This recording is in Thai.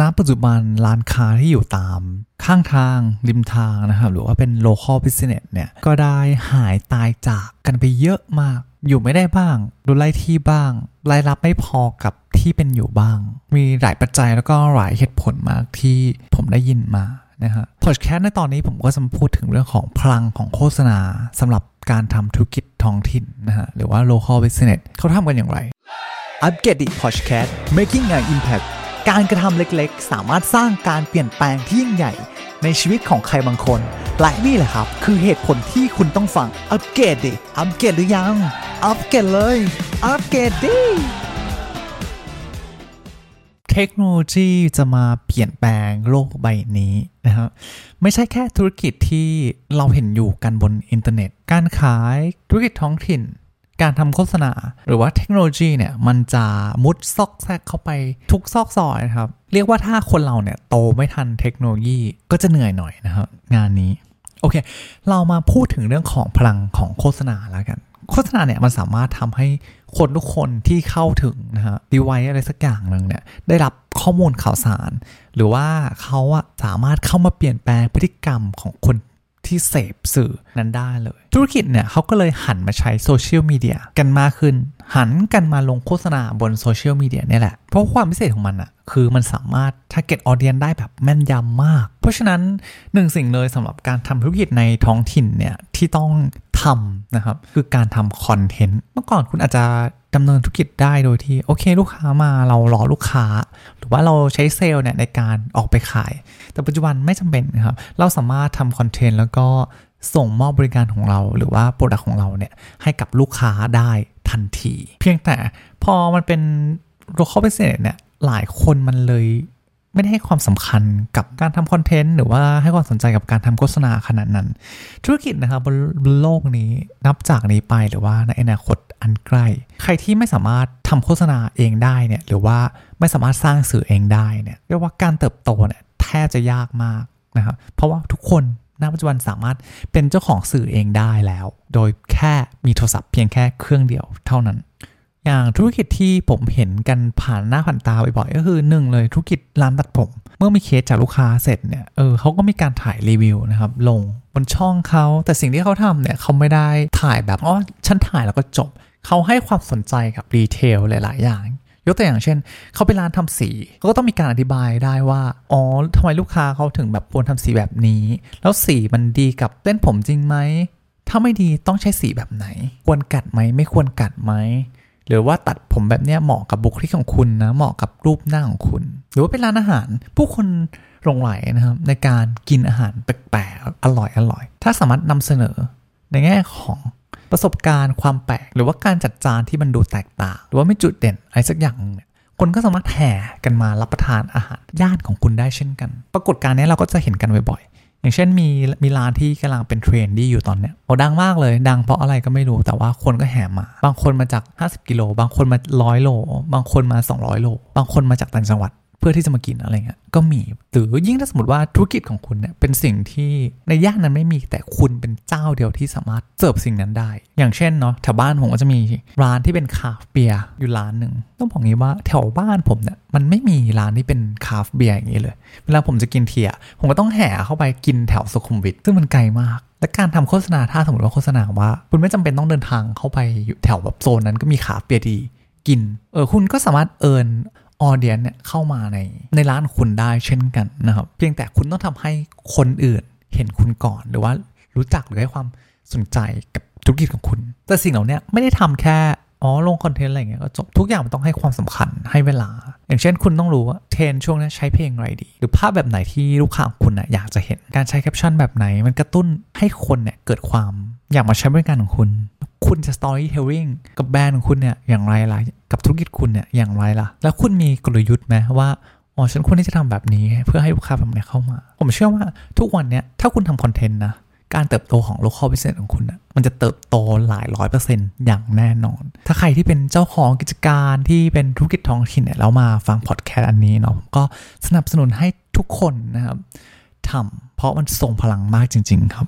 ณปัจจุบันร้านค้าที่อยู่ตามข้างทางริมทางนะครับ หรือว่าเป็น local business เนี่ยก็ได้หายตายจากกันไปเยอะมาก อยู่ไม่ได้บ้างโดนไล่ที่บ้างรายรับไม่พอกับที่เป็นอยู่บ้าง มีหลายปัจจัยแล้วก็หลายเหตุผลมากที่ผมได้ยินมานะฮะพอดแคสต์ในตอนนี้ผมก็จะมาพูดถึงเรื่องของพลังของโฆษณาสำหรับการทำธุรกิจท้องถิ่นนะฮะหรือว่า local business เขาทำกันอย่างไรUPGRADI พอดแคสต์ making an impact การกระทำเล็กๆ สามารถสร้างการเปลี่ยนแปลงที่ยิ่งใหญ่ ในชีวิตของใครบางคน และนี่แหละครับ คือเหตุผลที่คุณต้องฟัง อัปเกรดดิ อัปเกรดหรือยัง อัปเกรดเลย อัปเกรดดิ เทคโนโลยีจะมาเปลี่ยนแปลงโลกใบนี้นะครับไม่ใช่แค่ธุรกิจที่เราเห็นอยู่กันบนอินเทอร์เน็ต การขายธุรกิจท้องถิ่น การทำโฆษณา หรือว่าเทคโนโลยีเนี่ยมันจะมุดซอกแซกเข้าไปทุกซอกซอยนะครับ เรียกว่าถ้าคนเราเนี่ยโตไม่ทันเทคโนโลยีก็จะเหนื่อยหน่อยนะครับงานนี้ โอเค เรามาพูดถึงเรื่องของพลังของโฆษณาแล้วกัน โฆษณาเนี่ยมันสามารถทำให้คนทุกคนที่เข้าถึงนะฮะดีไวอะไรสักอย่างหนึ่งเนี่ยได้รับข้อมูลข่าวสาร หรือว่าเขาอะสามารถเข้ามาเปลี่ยนแปลงพฤติกรรมของคน ที่เสพสื่อนั้นได้เลย ธุรกิจเนี่ยเขาก็เลยหันมาใช้โซเชียลมีเดียกันมากขึ้น หันกันมาลงโฆษณาบนโซเชียลมีเดียนี่แหละ เพราะความพิเศษของมันอะคือมันสามารถ target audience ได้แบบแม่นยำมาก เพราะฉะนั้นหนึ่งสิ่งเลยสำหรับการทำธุรกิจในท้องถิ่นเนี่ยที่ต้อง ทำนะครับ คือการทำคอนเทนต์เมื่อก่อนคุณอาจจะดำเนินธุรกิจได้โดยที่ โอเค ลูกค้ามาเรารอลูกค้า หรือว่าเราใช้เซลล์เนี่ยในการออกไปขาย แต่ปัจจุบันไม่จำเป็นนะครับ เราสามารถทำคอนเทนต์แล้วก็ส่งมอบบริการของเรา หรือว่า product ของเราเนี่ยให้กับลูกค้าได้ทันที เพียงแต่พอมันเป็นโลคอล b ิ s เ s เนี่ยหลายคนมันเลย ไม่ได้ให้ความสำคัญกับการทำคอนเทนต์หรือว่าให้ความสนใจกับการทำโฆษณาขนาดนั้น ธุรกิจนะครับบนโลกนี้นับจากนี้ไปหรือว่าในอนาคตอันใกล้ ใครที่ไม่สามารถทำโฆษณาเองได้เนี่ยหรือว่าไม่สามารถสร้างสื่อเองได้เนี่ยเรียกว่าการเติบโตเนี่ยแทบจะยากมากนะครับเพราะว่าทุกคนณปัจจุบันสามารถเป็นเจ้าของสื่อเองได้แล้ว โดยแค่มีโทรศัพท์เพียงแค่เครื่องเดียวเท่านั้น อย่างธุรกิจที่ผมเห็นกันผ่านหน้าผ่านตาบ่อยๆก็คือหนึ่งเลยธุรกิจร้านตัดผม เมื่อมีเคสจากลูกค้าเสร็จเนี่ยเออเขาก็มีการถ่ายรีวิวนะครับลงบนช่องเขาแต่สิ่งที่เขาทำเนี่ยเขาไม่ได้ถ่ายแบบอ๋อฉันถ่ายแล้วก็จบเขาให้ความสนใจกับดีเทลหลาย ๆ อย่างยกตัวอย่างเช่น เขาไปร้านทำสีเขาก็ต้องมีการอธิบายได้ว่า อ๋อทำไมลูกค้าเขาถึงแบบควรทำสีแบบนี้ แล้วสีมันดีกับเส้นผมจริงไหม ถ้าไม่ดีต้องใช้สีแบบไหน ควรกัดไหม ไม่ควรกัดไหม หรือว่าตัดผมแบบเนี้ยเหมาะกับบุคลิกของคุณนะ เหมาะกับรูปหน้าของคุณ หรือว่าเป็นร้านอาหาร ผู้คนหลงไหลนะครับ ในการกินอาหารแปลกๆอร่อยอร่อย ถ้าสามารถนำเสนอในแง่ของประสบการณ์ความแปลก หรือว่าการจัดจานที่มันดูแตกต่าง หรือว่ามีจุดเด่นอะไรสักอย่างเนี่ยคนก็สามารถแห่กันมารับประทานอาหารร้านของคุณได้เช่นกัน ปรากฏการณ์นี้เราก็จะเห็นกันบ่อยๆ อย่างเช่นมีมีร้านที่กำลังเป็น trendy อยู่ตอนเนี้ยโอ้ดังมากเลย ดังเพราะอะไรก็ไม่รู้แต่ว่าคนก็แห่มา บางคนมาจาก 50 กิโล บางคนมาร้อยโล บางคนมา 200 โล บางคนมาจากต่างจังหวัด เพื่อที่จะมากินอะไรเงี้ยก็มีหรือยิ่งถ้าสมมติว่าธุรกิจของคุณเนี่ยเป็นสิ่งที่ในย่านนั้นไม่มีแต่คุณเป็นเจ้าเดียวที่สามารถเสิร์ฟสิ่งนั้นได้ อย่างเช่นเนาะแถวบ้านผมก็จะมีร้านที่เป็นคราฟต์เบียร์อยู่ร้านหนึ่งต้องบอกงี้ว่าแถวบ้านผมเนี่ยมันไม่มีร้านที่เป็นคราฟต์เบียร์อย่างนี้เลย เวลาผมจะกินเทียผมก็ต้องแห่เข้าไปกินแถวสุขุมวิทซึ่งมันไกลมากและการทำโฆษณาถ้าสมมติว่าโฆษณาว่า คุณไม่จำเป็นต้องเดินทางเข้าไปอยู่แถวแบบโซนนั้นก็มีคราฟต์เบียร์ดีๆ กิน เออคุณก็สามารถเชิญ audience เนี่ยเข้ามาในในร้านคุณได้เช่นกันนะครับเพียงแต่คุณต้องทำให้คนอื่นเห็นคุณก่อน หรือว่ารู้จักหรือให้ความสนใจกับธุรกิจของคุณ แต่สิ่งเหล่านี้ไม่ได้ทำแค่อ๋อลงคอนเทนต์อะไรเงี้ยก็จบทุกอย่างมันต้องให้ความสำคัญให้เวลา อย่างเช่นคุณต้องรู้ว่าเทรนช่วงนี้ใช้เพลงอะไรดี หรือภาพแบบไหนที่ลูกค้าของคุณน่ะอยากจะเห็นการใช้แคปชั่นแบบไหน มันกระตุ้นให้คนเนี่ยเกิดความอยากมาใช้บริการของคุณ คุณจะ storytelling กับแบรนด์ของคุณเนี่ยอย่างไรล่ะ กับธุรกิจคุณเนี่ยอย่างไรล่ะ แล้วคุณมีกลยุทธ์ไหมว่าอ๋อฉันควรที่จะทำแบบนี้เพื่อให้ลูกค้าแบบนี้เข้ามา ผมเชื่อว่าทุกวันเนี้ยถ้าคุณทำคอนเทนต์นะ การเติบโตของ local business ของคุณนะมันจะเติบโตหลายร้อยเปอร์เซ็นต์อย่างแน่นอน ถ้าใครที่เป็นเจ้าของกิจการที่เป็นธุรกิจท้องถิ่นเนี่ยแล้วมาฟังพอดแคสต์อันนี้เนาะผมก็สนับสนุนให้ทุกคนนะครับทำเพราะมันทรงพลังมากจริง ๆ ครับ